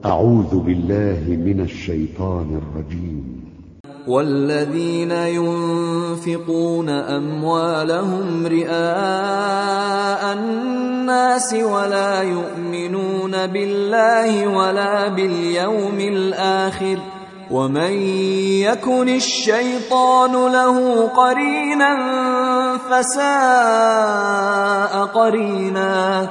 أعوذ بالله من الشيطان الرجيم. والذين ينفقون أموالهم رئاء الناس ولا يؤمنون بالله ولا باليوم الآخر. ومن يكن الشيطان له قرينا فساء قرينا.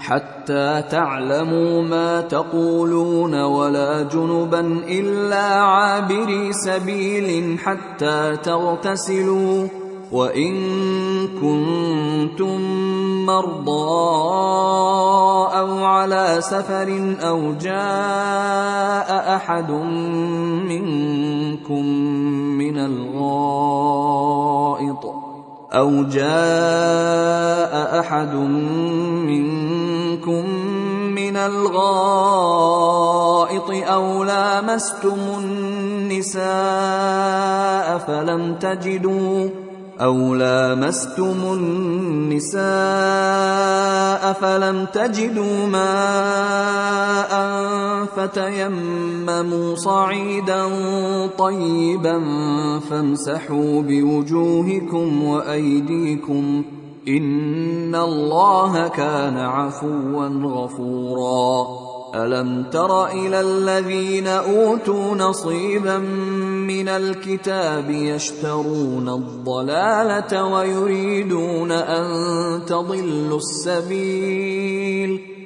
حتى تعلموا ما تقولون ولا جنبا إلا عابري سبيل حتى تغتسلوا وإن كنتم مرضى أو على سفر أو جاء أحد منكم من الغائط أو جاء أحد منكم من الغائط أو لامستم النساء فلم تجدوا أو لامستم النساء فلم تجدوا ماء فتيمموا صعيدا طيبا فامسحوا بوجوهكم وأيديكم إن الله كان عفوا غفورا. ألم تر إلى الذين أوتوا نصيبا من الكتاب يشترون الضلالة ويريدون أن تضلوا السبيل